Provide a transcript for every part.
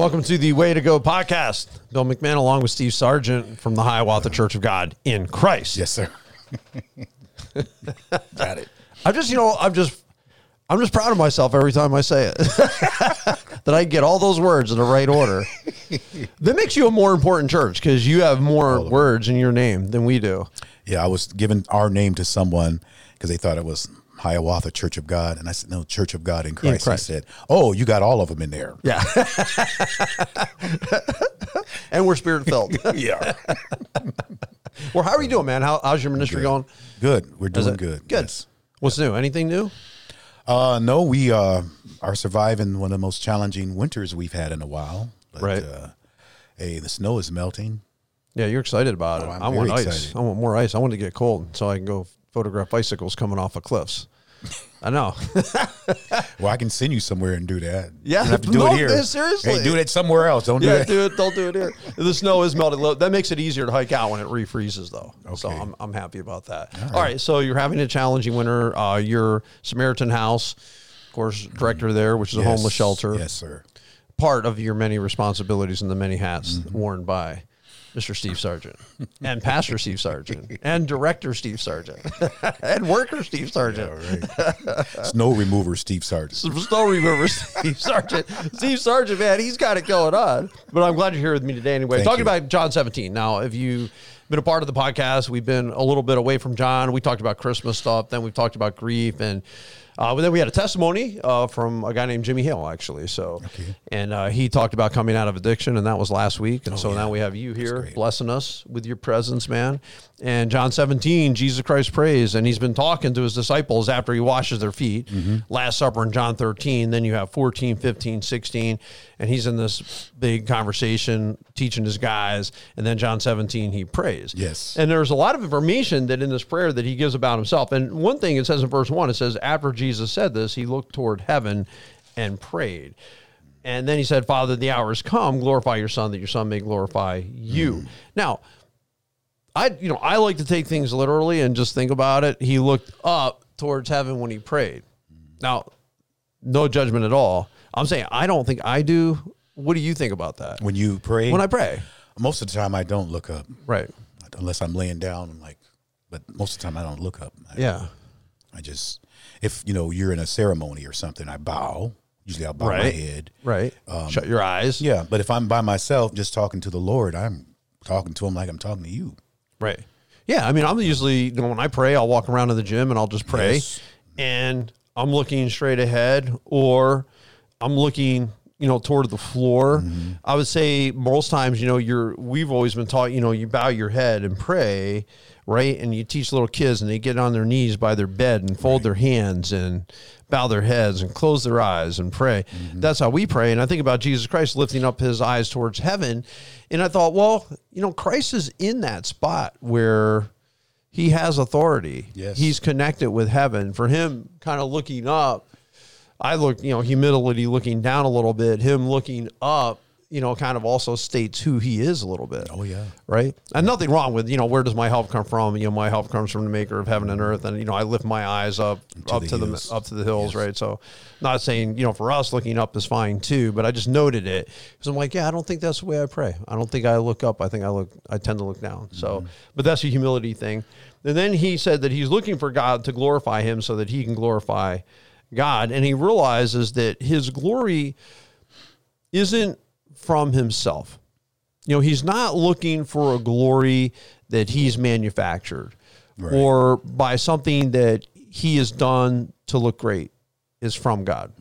Welcome to the Way to Go podcast. Bill McMahon, along with Steve Sargent from the Hiawatha Church of God in Christ. Yes, sir. Got it. I'm just, you know, I'm just, I'm just proud of myself every time I say it. that I get all those words in the right order. that makes you a more important church because you have more words in your name than we do. Yeah, I was giving our name to someone because they thought it was Hiawatha Church of God, and I said, "No, Church of God in Christ." Christ. He said, "Oh, you got all of them in there." Yeah. and we're spirit filled. yeah, well, how are you doing, man? How, how's your ministry going? good. We're doing it- good. Good. Yes. What's new? Anything new? Uh, no, we uh, are surviving one of the most challenging winters we've had in a while. But, Right. Uh, hey, the snow is melting. Yeah, you're excited about it. Oh, I'm I want ice. excited. I want more ice. I want to get cold so I can go photograph bicycles coming off of cliffs. I know. Well, I can send you somewhere and do that. Yeah, you have to do no, it here. seriously. hey, do it somewhere else. Don't do yeah, it. do it. Don't do it here. The snow is melting. That makes it easier to hike out when it refreezes, though. Okay. So I'm, I'm happy about that. All right. So you're having a challenging winter. Uh, your Samaritan House, of course, director there, which is a homeless shelter. Yes, sir. Part of your many responsibilities and the many hats Mm-hmm. worn by Mr. Steve Sargent and Pastor Steve Sargent and Director Steve Sargent and Worker Steve Sargent. All right. Snow remover, Steve Sargent. Snow Remover Steve Sargent. Steve Sargent, man, he's got it going on. But I'm glad you're here with me today anyway. Thank Talking you. about John 17. Now, if you've been a part of the podcast, we've been a little bit away from John. We talked about Christmas stuff, then we've talked about grief and uh, but then we had a testimony uh, from a guy named Jimmy Hill, actually. So, and uh, he talked about coming out of addiction, and that was last week. And so now we have you here blessing us with your presence, man. And John 17, Jesus Christ prays, and he's been talking to his disciples after he washes their feet. Last Supper in John 13. Then you have 14, 15, 16, and he's in this big conversation teaching his guys. And then John 17, he prays. Yes. And there's a lot of information that in this prayer that he gives about himself. And one thing it says in verse one, it says, after Jesus said this, he looked toward heaven and prayed. And then he said, Father, the hour has come, glorify your son, that your son may glorify you. Mm. Now, I you know, I like to take things literally and just think about it. He looked up towards heaven when he prayed. Now, no judgment at all. I'm saying I don't think I do. What do you think about that? When you pray, When I pray. most of the time I don't look up Right. unless I'm laying down. I'm like, but most of the time I don't look up. I, Yeah. I just, if you know, you're in a ceremony or something, I bow. Usually I'll bow my head. Right. Um, Shut your eyes. Yeah, but if I'm by myself, just talking to the Lord, I'm talking to Him like I'm talking to you. Right. Yeah. I mean, I'm usually, you know, when I pray, I'll walk around to the gym and I'll just pray Yes. and I'm looking straight ahead or I'm looking, you know, toward the floor. Mm-hmm. I would say most times, you know, you're, we've always been taught, you know, you bow your head and pray, right? And you teach little kids and they get on their knees by their bed and fold their hands and bow their heads and close their eyes and pray. Mm-hmm. That's how we pray. And I think about Jesus Christ lifting up his eyes towards heaven. And I thought, well, you know, Christ is in that spot where he has authority. Yes. He's connected with heaven. For him, kind of looking up, I look, you know, humility looking down a little bit, him looking up, you know, kind of also states who he is a little bit. Oh yeah, Right. And nothing wrong with, you know, where does my help come from? You know, my help comes from the maker of heaven and earth. And, you know, I lift my eyes up, up the to the, hills. up to the hills. Right. So not saying, you know, for us looking up is fine too, but I just noted it because I'm like, yeah, I don't think that's the way I pray. I don't think I look up. I think I look, I tend to look down. So, mm-hmm. but that's a humility thing. And then he said that he's looking for God to glorify him so that he can glorify God. And he realizes that his glory isn't from himself. You know, he's not looking for a glory that he's manufactured Right. or by something that he has done to look great is from God.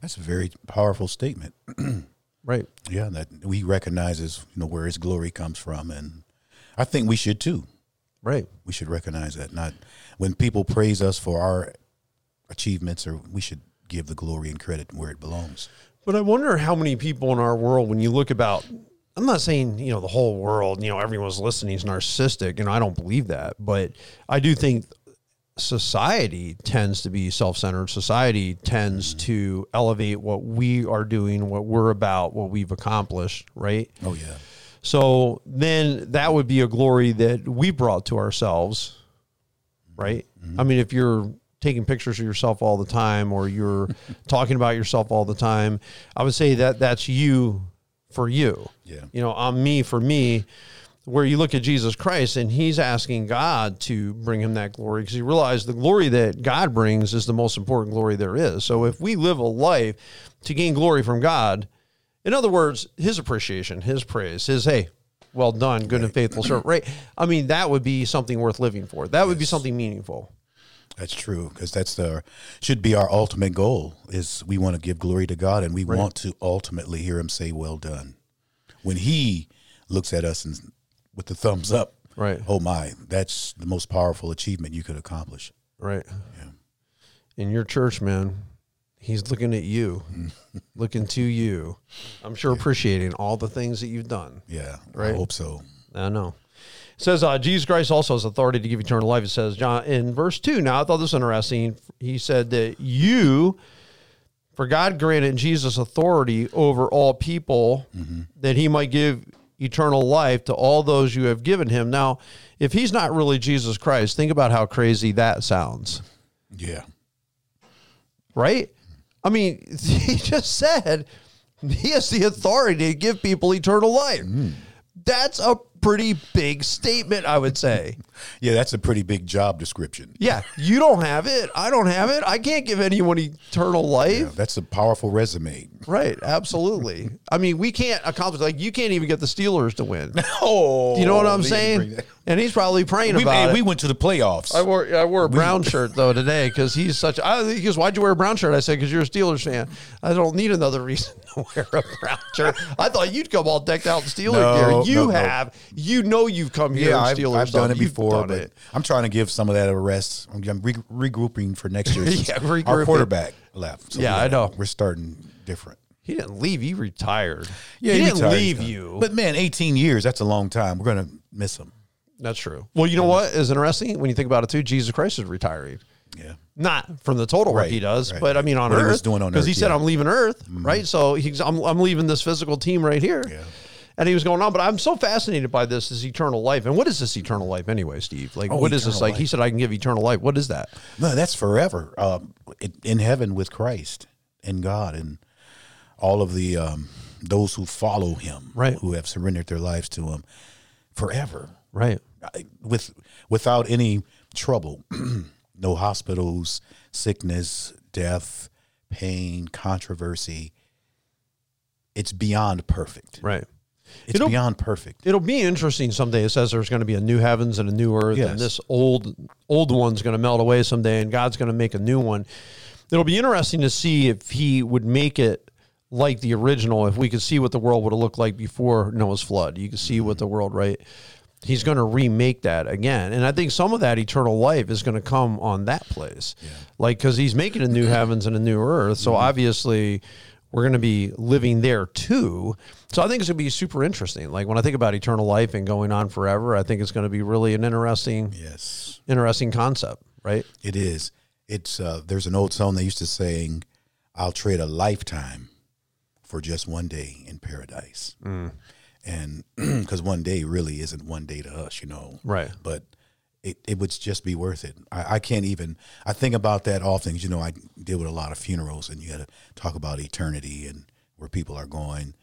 that's a very powerful statement. Right. Yeah, that we recognizes you know where His glory comes from, and I think we should too. Right. We should recognize that. Not when people praise us for our achievements, or we should give the glory and credit where it belongs. But I wonder how many people in our world, when you look about I'm not saying, you know, the whole world, you know, everyone's listening is narcissistic. You know, I don't believe that. But I do think society tends to be self centered. Society tends mm-hmm. to elevate what we are doing, what we're about, what we've accomplished, right? Oh yeah. So then that would be a glory that we brought to ourselves, right? Mm-hmm. I mean, if you're taking pictures of yourself all the time or you're talking about yourself all the time, I would say that that's you for you. Yeah. You know, I'm me for me. Where you look at Jesus Christ and he's asking God to bring him that glory because he realized the glory that God brings is the most important glory there is. So if we live a life to gain glory from God, in other words, his appreciation, his praise, his hey, well done, good and faithful servant. Right? I mean, that would be something worth living for. That would be something meaningful. That's true because that's the should be our ultimate goal. Is we want to give glory to God and we want to ultimately hear Him say, "Well done." When He looks at us and with the thumbs up, Right. Oh my, that's the most powerful achievement you could accomplish. Right. Yeah. In your church, man, he's looking at you, looking to you. I'm sure appreciating all the things that you've done. Yeah, Right. I hope so. I know. It says uh, Jesus Christ also has authority to give eternal life. It says John in verse two. Now I thought this was interesting. He said that you, for God granted Jesus authority over all people, that He might give eternal life to all those you have given Him. Now, if He's not really Jesus Christ, think about how crazy that sounds, Yeah, right? I mean, He just said He has the authority to give people eternal life. That's a pretty big statement, I would say. yeah, that's a pretty big job description. Yeah, you don't have it. I don't have it. I can't give anyone eternal life. Yeah, that's a powerful resume. Right, absolutely. I mean, we can't accomplish like you can't even get the Steelers to win. Oh, You know what I'm they didn't bring saying? And he's probably praying We, about hey, it. we went to the playoffs. I wore I wore a brown shirt though today because he's such. I, he goes, "Why'd you wear a brown shirt?" I said, "Because you're a Steelers fan. I don't need another reason to wear a brown shirt." I thought you'd come all decked out in Steelers No, gear. You no, no. Have. You know you've come here yeah, in I've, Steelers. I've done it You've before, done but it. I'm trying to give some of that a rest. I'm, I'm re- regrouping for next year. since Yeah, Our quarterback left. Yeah, I know. We're starting different. He didn't leave. He retired. Yeah, he, he didn't retired. leave you. But man, 18 years, that's a long time. We're going to miss him. That's true. Well, you know what is interesting when you think about it too. Jesus Christ is retiring. Yeah. Not from the total work Right, he does, right. but I mean on What he Earth was doing on because he said yeah. Mm-hmm. I'm leaving Earth, right? So he's I'm, I'm leaving this physical team right here, Yeah. And he was going on. But I'm so fascinated by this this eternal life. And what is this eternal life anyway, Steve? Like Oh, what is this like? He said I can give eternal life. What is that? No, that's forever. Um, in- in heaven with Christ and God and all of the um, those who follow Him, Right. Who have surrendered their lives to Him, forever, Right. With without any trouble, no hospitals, sickness, death, pain, controversy. It's beyond perfect. Right. It's It'll- beyond perfect. It'll be interesting someday. It says there's going to be a new heavens and a new earth, and this old old one's going to melt away someday, and God's going to make a new one. It'll be interesting to see if He would make it like the original. If we could see what the world would have looked like before Noah's flood, you can see what the world right. He's going to remake that again, and I think some of that eternal life is going to come on that place, like because He's making a new heavens and a new earth. So mm-hmm. obviously, we're going to be living there too. So I think it's going to be super interesting. Like when I think about eternal life and going on forever, I think it's going to be really an interesting, Yes. interesting concept, right? It is. It's uh, there's an old song they used to saying, "I'll trade a lifetime for just one day in paradise," and because one day really isn't one day to us, you know. Right. But it, it would just be worth it. I, I can't even. I think about that often. You know, I deal with a lot of funerals, and you got to talk about eternity and where people are going.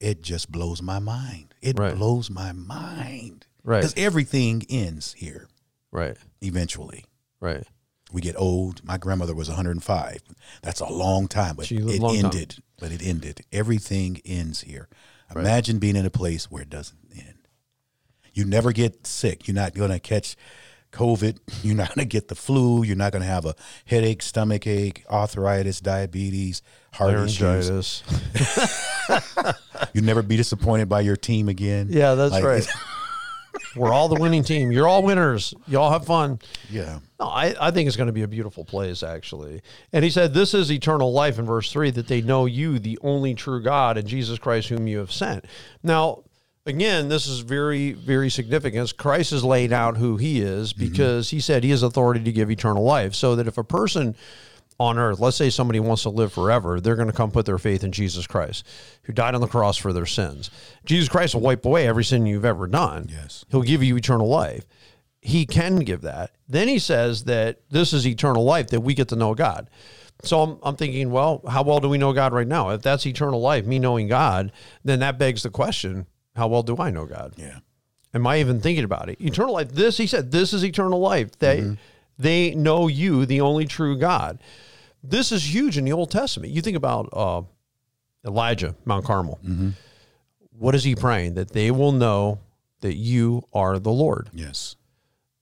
It just blows my mind. It Right. blows my mind. Right. Because everything ends here Right. eventually Right. we get old. My grandmother was 105. That's a long time, but it long time. ended. But it ended. Everything ends here. Imagine being in a place where it doesn't end. You never get sick. You're not going to catch COVID. You're not going to get the flu. You're not going to have a headache, stomach ache, arthritis, diabetes, heart issues. Laryngitis. You never be disappointed by your team again. Yeah, that's Like, right. We're all the winning team. You're all winners. Y'all have fun. Yeah. No, I, I think it's going to be a beautiful place, actually. And he said, This is eternal life in verse 3 that they know you, the only true God, and Jesus Christ, whom you have sent. Now, again, this is very, very significant. Christ has laid out who he is mm-hmm. because he said he has authority to give eternal life. So that if a person on earth, let's say somebody wants to live forever, they're going to come put their faith in Jesus Christ, who died on the cross for their sins. Jesus Christ will wipe away every sin you've ever done. Yes. He'll give you eternal life. He can give that. Then he says that this is eternal life, that we get to know God. So I'm, I'm thinking, well, how well do we know God right now? If that's eternal life, me knowing God, then that begs the question, how well do I know God? Yeah. Am I even thinking about it? Eternal life. This, he said, this is eternal life. They they know you, the only true God. This is huge in the Old Testament. You think about uh, Elijah, Mount Carmel. What is he praying? That they will know that you are the Lord. Yes.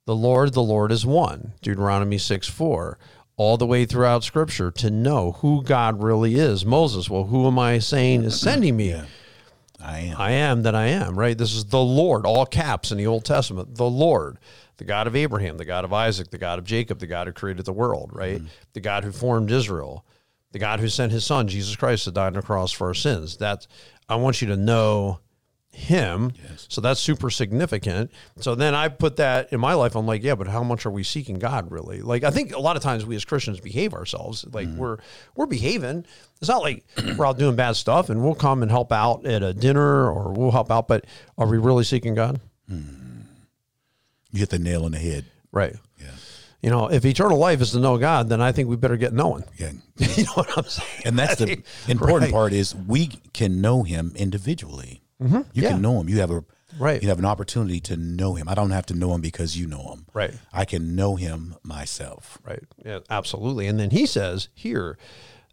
The Lord, the Lord is one. Deuteronomy 6 4. All the way throughout Scripture to know who God really is. Moses, well, who am I saying is sending me? Yeah. I am. I am that I am, right? This is the Lord, all caps in the Old Testament, the Lord, the God of Abraham, the God of Isaac, the God of Jacob, the God who created the world, right? Mm-hmm. The God who formed Israel, the God who sent his son, Jesus Christ, to die on the cross for our sins. That's, I want you to know him. So that's super significant. So then I put that in my life. I'm like, yeah, but how much are we seeking God really? Like, I think a lot of times we as Christians behave ourselves. Like mm-hmm. we're, we're behaving. It's not like we're out doing bad stuff and we'll come and help out at a dinner or we'll help out, but are we really seeking God? Hmm. You hit the nail on the head. Right. Yeah. You know, if eternal life is to know God, then I think we better get knowing. Yeah. you know what I'm saying? And that's the important Right. part is we can know him individually. You Mm-hmm. Yeah. can know him. You have a Right. You have an opportunity to know him. I don't have to know him because you know him. Right. I can know him myself. Right. Yeah, absolutely. And then he says here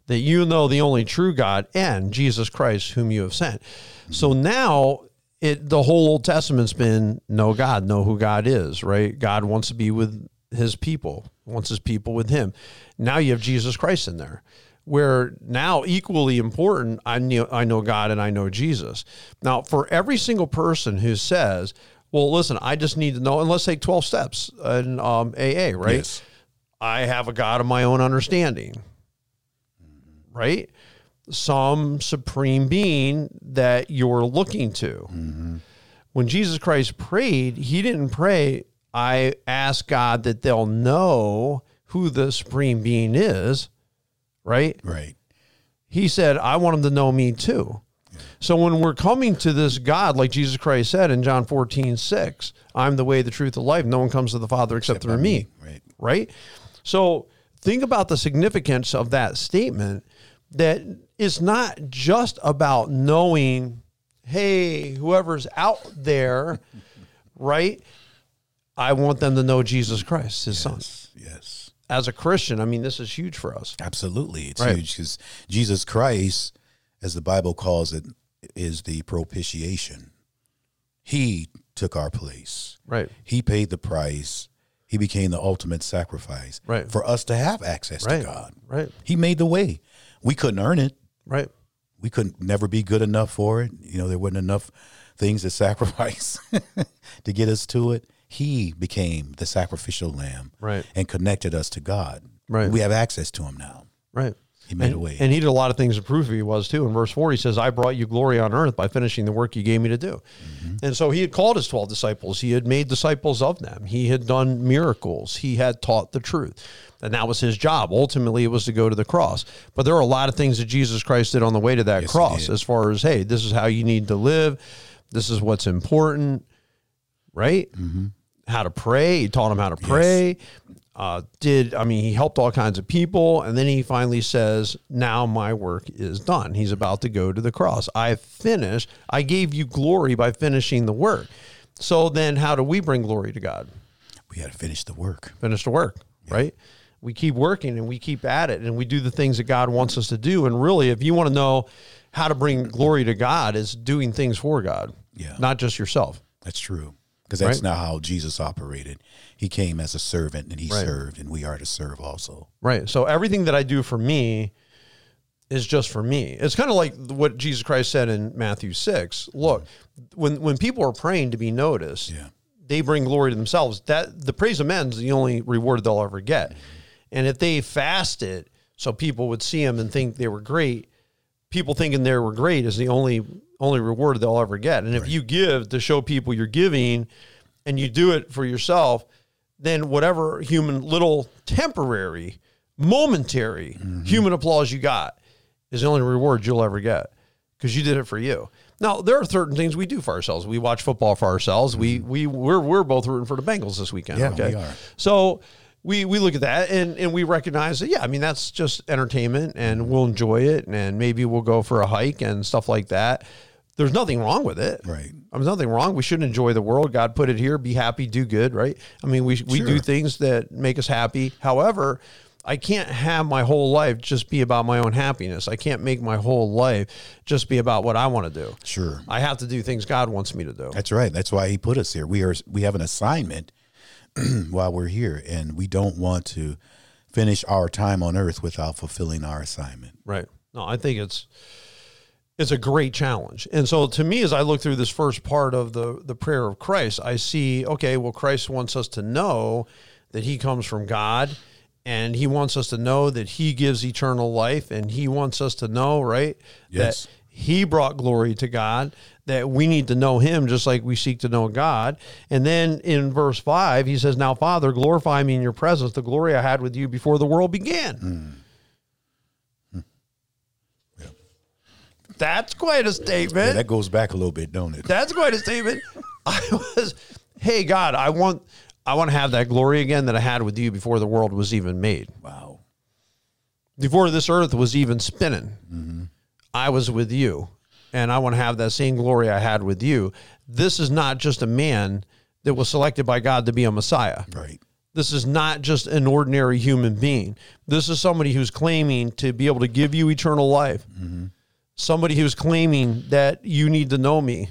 that you know the only true God and Jesus Christ whom you have sent. So now it the whole Old Testament's been know God, know who God is, right? God wants to be with his people, wants his people with him. Now you have Jesus Christ in there. Where now equally important, I know I know God and I know Jesus. Now, for every single person who says, "Well, listen, I just need to know," and let's take twelve steps in um, AA, right? Yes. I have a God of my own understanding, right? Some supreme being that you're looking to. When Jesus Christ prayed, he didn't pray, I ask God that they'll know who the supreme being is, right? Right. He said, I want them to know me too. So when we're coming to this God, like Jesus Christ said in John 14, 6, I'm the way, the truth, the life. No one comes to the Father except, through by me. Right. Right? So think about the significance of that statement that it's not just about knowing, hey, whoever's out there, right? I want them to know Jesus Christ, his son. Yes. As a Christian, I mean, this is huge for us. Absolutely. It's Right. huge because Jesus Christ, as the Bible calls it, is the propitiation. He took our place. Right. He paid the price. He became the ultimate sacrifice Right. for us to have access Right. to God. Right. He made the way. We couldn't earn it. Right. We couldn't never be good enough for it. You know, there wasn't enough things to sacrifice to get us to it. He became the sacrificial lamb Right. and connected us to God. Right. We have access to him now. Right. He made and, a way. And he did a lot of things to prove who he was too. In verse 4, he says, I brought you glory on earth by finishing the work you gave me to do. Mm-hmm. And so he had called his 12 disciples. He had made disciples of them. He had done miracles. He had taught the truth. And that was his job. Ultimately, it was to go to the cross. But there are a lot of things that Jesus Christ did on the way to that Yes, cross, as far as, hey, this is how you need to live. This is what's important, right? Mm-hmm. How to pray. He taught him how to pray uh, did I mean he helped all kinds of people, and then he finally says, "Now my work is done." He's about to go to the cross. I finished. I gave you glory by finishing the work. So then, how do we bring glory to God? We got to finish the work. Finish the work, right? We keep working and we keep at it, and we do the things that God wants us to do. And really, if you want to know how to bring glory to God, is doing things for God, Yeah. not just yourself. That's true. Because that's Right. not how Jesus operated. He came as a servant and he Right. served, and we are to serve also. Right. So everything that I do for me is just for me. It's kind of like what Jesus Christ said in Matthew 6. Look, mm-hmm. when when people are praying to be noticed, Yeah. they bring glory to themselves. That the praise of men is the only reward they'll ever get. Mm-hmm. And if they fasted so people would see them and think they were great, people thinking they were great is the only only reward they'll ever get. And if you give to show people you're giving and you do it for yourself, then whatever human little temporary, momentary mm-hmm. human applause you got is the only reward you'll ever get because you did it for you. Now there are certain things we do for ourselves. We watch football for ourselves. We mm-hmm. we we're we're both rooting for the Bengals this weekend. Yeah, okay, we are. so we we look at that and and we recognize that yeah, I mean that's just entertainment and we'll enjoy it and maybe we'll go for a hike and stuff like that. There's nothing wrong with it. Right. I mean, there's nothing wrong. We should enjoy the world. God put it here. Be happy, do good, right? I mean, we we do things that make us happy. However, I can't have my whole life just be about my own happiness. I can't make my whole life just be about what I want to do. Sure. I have to do things God wants me to do. That's right. That's why he put us here. We are we have an assignment while we're here, and we don't want to finish our time on earth without fulfilling our assignment. Right. No, I think it's it's a great challenge. And so to me, as I look through this first part of the the prayer of Christ, I see, okay, well, Christ wants us to know that he comes from God and he wants us to know that he gives eternal life and he wants us to know, right? Yes. That he brought glory to God, that we need to know him just like we seek to know God. And then in verse 5, he says, Now, Father, glorify me in your presence, the glory I had with you before the world began. Hmm. That's quite a statement. Yeah, that goes back a little bit, don't it? That's quite a statement. I was, hey God, I want, I want to have that glory again that I had with you before the world was even made, Wow. before this earth was even spinning. I was with you, and I want to have that same glory I had with you. This is not just a man that was selected by God to be a Messiah. Right. This is not just an ordinary human being. This is somebody who's claiming to be able to give you eternal life. Mm-hmm. Somebody who's claiming that you need to know me.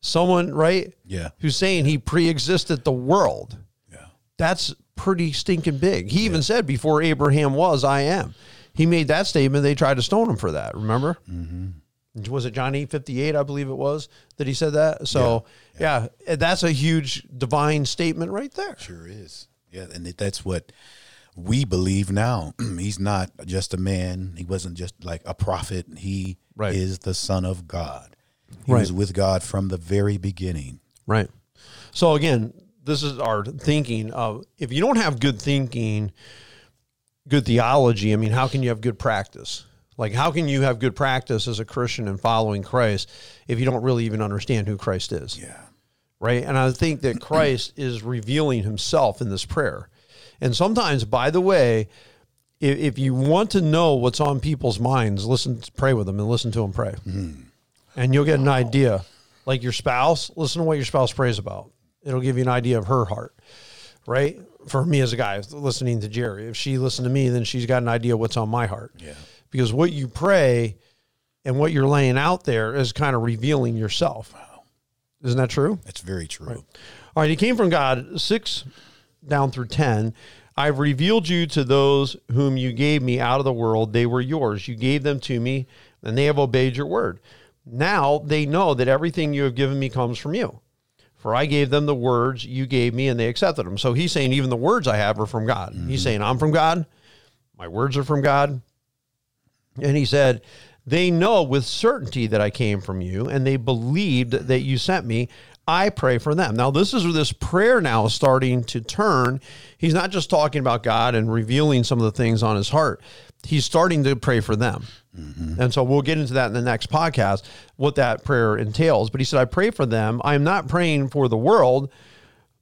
Someone, right? Yeah. Who's saying he pre existed the world. Yeah. That's pretty stinking big. He even said, Before Abraham was, I am. He made that statement. They tried to stone him for that. Remember? Mm-hmm. Was it John 8 58, I believe it was that he said that. So, yeah, that's a huge divine statement right there. Sure is. Yeah, and that's what we believe now. He's not just a man. He wasn't just like a prophet. He Right. is the Son of God. He Right. was with God from the very beginning. Right. So again, this is our thinking of if you don't have good thinking, good theology, I mean, how can you have good practice? Like how can you have good practice as a Christian and following Christ if you don't really even understand who Christ is? Yeah. right? And I think that Christ is revealing himself in this prayer. And sometimes, by the way, if, if you want to know what's on people's minds, listen, pray with them and listen to them pray. Hmm. And you'll get an idea. Like your spouse, listen to what your spouse prays about. It'll give you an idea of her heart, right? For me as a guy, listening to Jerry, if she listened to me, then she's got an idea of what's on my heart. Yeah. Because what you pray and what you're laying out there is kind of revealing yourself. Wow. Isn't that true? That's very true. All right, he came from God, six down through 10. I've revealed you to those whom you gave me out of the world. They were yours. You gave them to me, and they have obeyed your word. Now they know that everything you have given me comes from you. For I gave them the words you gave me, and they accepted them. So he's saying, even the words I have are from God. He's mm-hmm. saying, I'm from God. My words are from God. And he said, They know with certainty that I came from you, and they believed that you sent me. I pray for them. Now, this is where this prayer now is starting to turn. He's not just talking about God and revealing some of the things on his heart, he's starting to pray for them. Mm-hmm. And so we'll get into that in the next podcast, what that prayer entails. But he said, I pray for them. I am not praying for the world,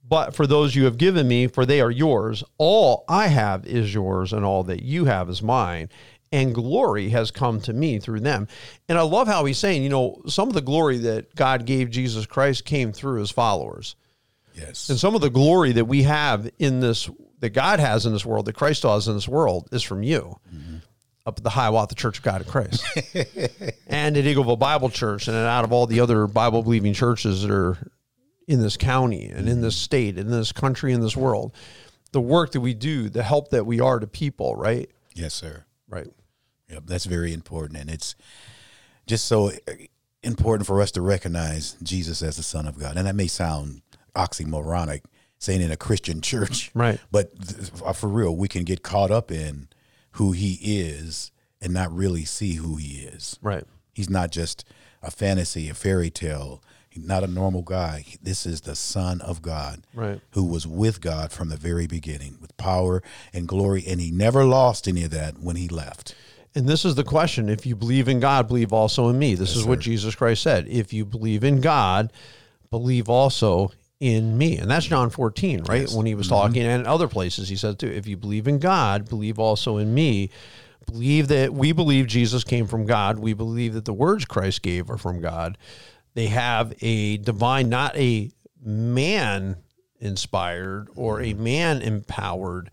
but for those you have given me, for they are yours. All I have is yours, and all that you have is mine. And glory has come to me through them. And I love how he's saying, you know, some of the glory that God gave Jesus Christ came through his followers. Yes. And some of the glory that we have in this, that God has in this world, that Christ has in this world, is from you. Mm-hmm. Up at the Hiawatha Church of God in Christ, and at Eagleville Bible Church, and out of all the other Bible believing churches that are in this county and in this mm-hmm. state, in this country, in this world, the work that we do, the help that we are to people, right? yes, sir. Right. Yep, that's very important, and it's just so uh, important for us to recognize Jesus as the Son of God. And that may sound oxymoronic saying in a Christian church. Right. But th- uh, for real, we can get caught up in who he is and not really see who he is. Right. He's not just a fantasy, a fairy tale. He's not a normal guy. This is the Son of God, Right. who was with God from the very beginning, with power and glory, and he never lost any of that when he left. And this is the question. If you believe in God, believe also in me. This is what Jesus Christ said. If you believe in God, believe also in me. And that's John 14, right? When he was mm-hmm. talking, and other places he said too, if you believe in God, believe also in me. Believe that we believe Jesus came from God. We believe that the words Christ gave are from God. They have a divine, not a man inspired or a mm-hmm. man empowered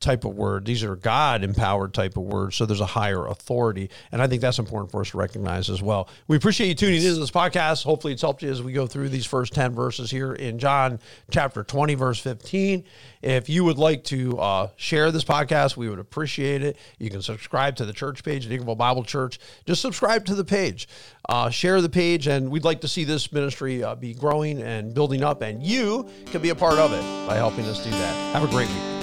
type of word. These are God empowered type of words. So there's a higher authority. And I think that's important for us to recognize as well. We appreciate you tuning into this podcast. Hopefully it's helped you as we go through these first 10 verses here in John chapter 20, verse 15. If you would like to uh, share this podcast, we would appreciate it. You can subscribe to the church page at Eagleville Bible Church. Just subscribe to the page, uh, share the page, and we'd like to see this ministry uh, be growing and building up. And you can be a part of it by helping us do that. Have a great week.